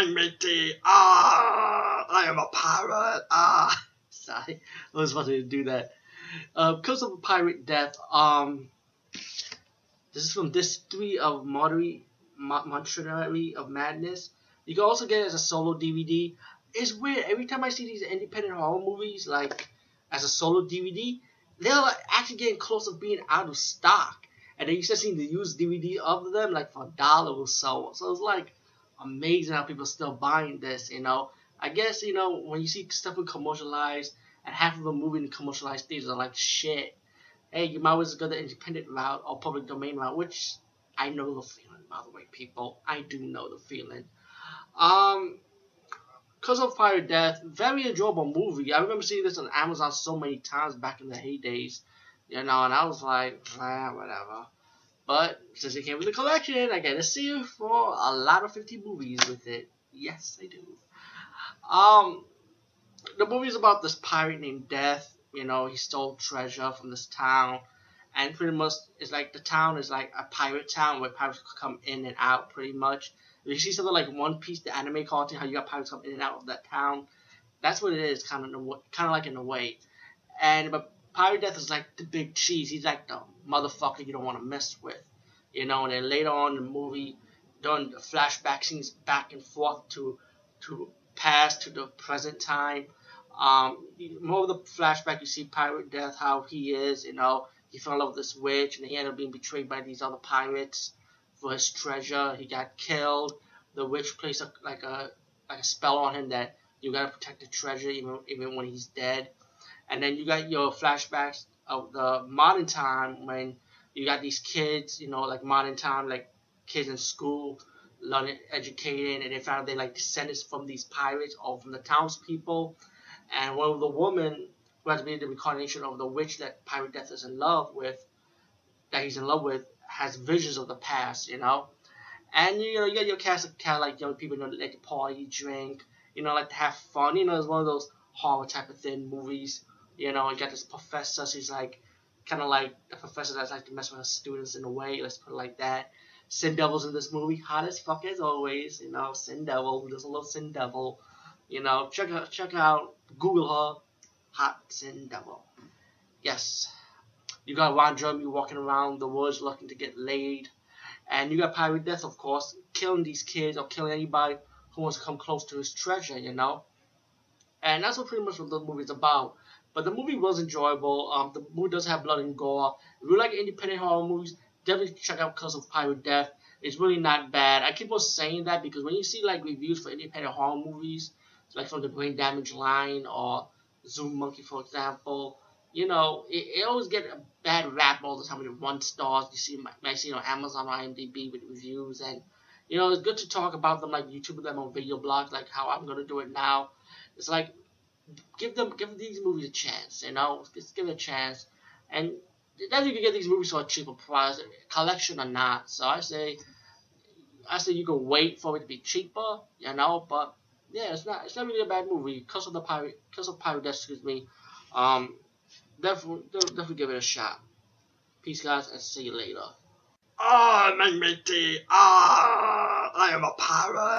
my matey. Ah, I am a pirate. Ah, sorry, I was about to do that. Uh, Curse of Pirate Death, um, this is from Distillery of Monterey, Monterey of Madness. You can also get it as a solo DVD. It's weird. Every time I see these independent horror movies, like as a solo DVD, they're like actually getting close to being out of stock. And then you start seeing the used DVD of them like for a dollar or so. So it's like amazing how people are still buying this, you know. I guess, you know, when you see stuff commercialized and half of them moving to commercialized theaters are like shit. Hey, you might as well go the independent route or public domain route, which I know the feeling, by the way, people. I do know the feeling. Um, Curse of Pirate Death, very enjoyable movie. I remember seeing this on Amazon so many times back in the heydays, you know, and I was like, ah, whatever. But since it came with the collection, I get to see it for a lot of 50 movies with it. Yes, I do. Um, the movie is about this pirate named Death. You know, he stole treasure from this town, and pretty much it's like the town is like a pirate town where pirates could come in and out pretty much. If you see something like One Piece, the anime cartoon, how you got pirates come in and out of that town, that's what it is, kind of, kind of like in a way. And but Pirate Death is like the big cheese. He's like the motherfucker you don't want to mess with, you know. And then later on in the movie, done the flashback scenes back and forth to to past to the present time. Um, more of the flashback, you see Pirate Death, how he is, you know, he fell in love with this witch, and he ended up being betrayed by these other pirates for his treasure. He got killed. The witch placed a, like a like a spell on him that you gotta protect the treasure even even when he's dead. And then you got your flashbacks of the modern time when you got these kids, you know, like modern time, like kids in school learning, educating, and they found they like descendants from these pirates or from the townspeople. And one of the women who has been the reincarnation of the witch that Pirate Death is in love with, that he's in love with, has visions of the past, you know. And you know, you got your cast of kind of like young people, you know, like to party, drink, you know, like to have fun. You know, it's one of those horror type of thing movies. You know, you got this professor, so he's like kind of like a professor that's like to mess with his students in a way. Let's put it like that. Syn DeVil's in this movie, hot as fuck as always. You know, Syn DeVil, there's a little Syn DeVil. You know, check out, check out, Google her, hot Syn DeVil. Yes, you got Ron Jeremy walking around the woods looking to get laid. And you got Pirate Death, of course, killing these kids or killing anybody who wants to come close to his treasure, you know? And that's what pretty much what the movie's about. But the movie was enjoyable. Um, the movie does have blood and gore. If you like independent horror movies, definitely check out Curse of Pirate Death. It's really not bad. I keep on saying that because when you see like reviews for independent horror movies, like from the Brain Damage line or Zoom Monkey, for example, you know, it, it always get a bad rap all the time with one stars. You see, might see on Amazon or IMDb with reviews, and you know, it's good to talk about them like YouTube them on video blogs, like how I'm gonna do it now. It's like give them give these movies a chance, you know, just give it a chance, and then you can get these movies for a cheaper price, collection or not. So I say, I say you can wait for it to be cheaper, you know, but yeah, it's not it's not really a bad movie. Because of the pirate, because of pirate, excuse me. Um, definitely, definitely give it a shot. Peace, guys, and see you later. Ah, matey. Ah, I am a pirate.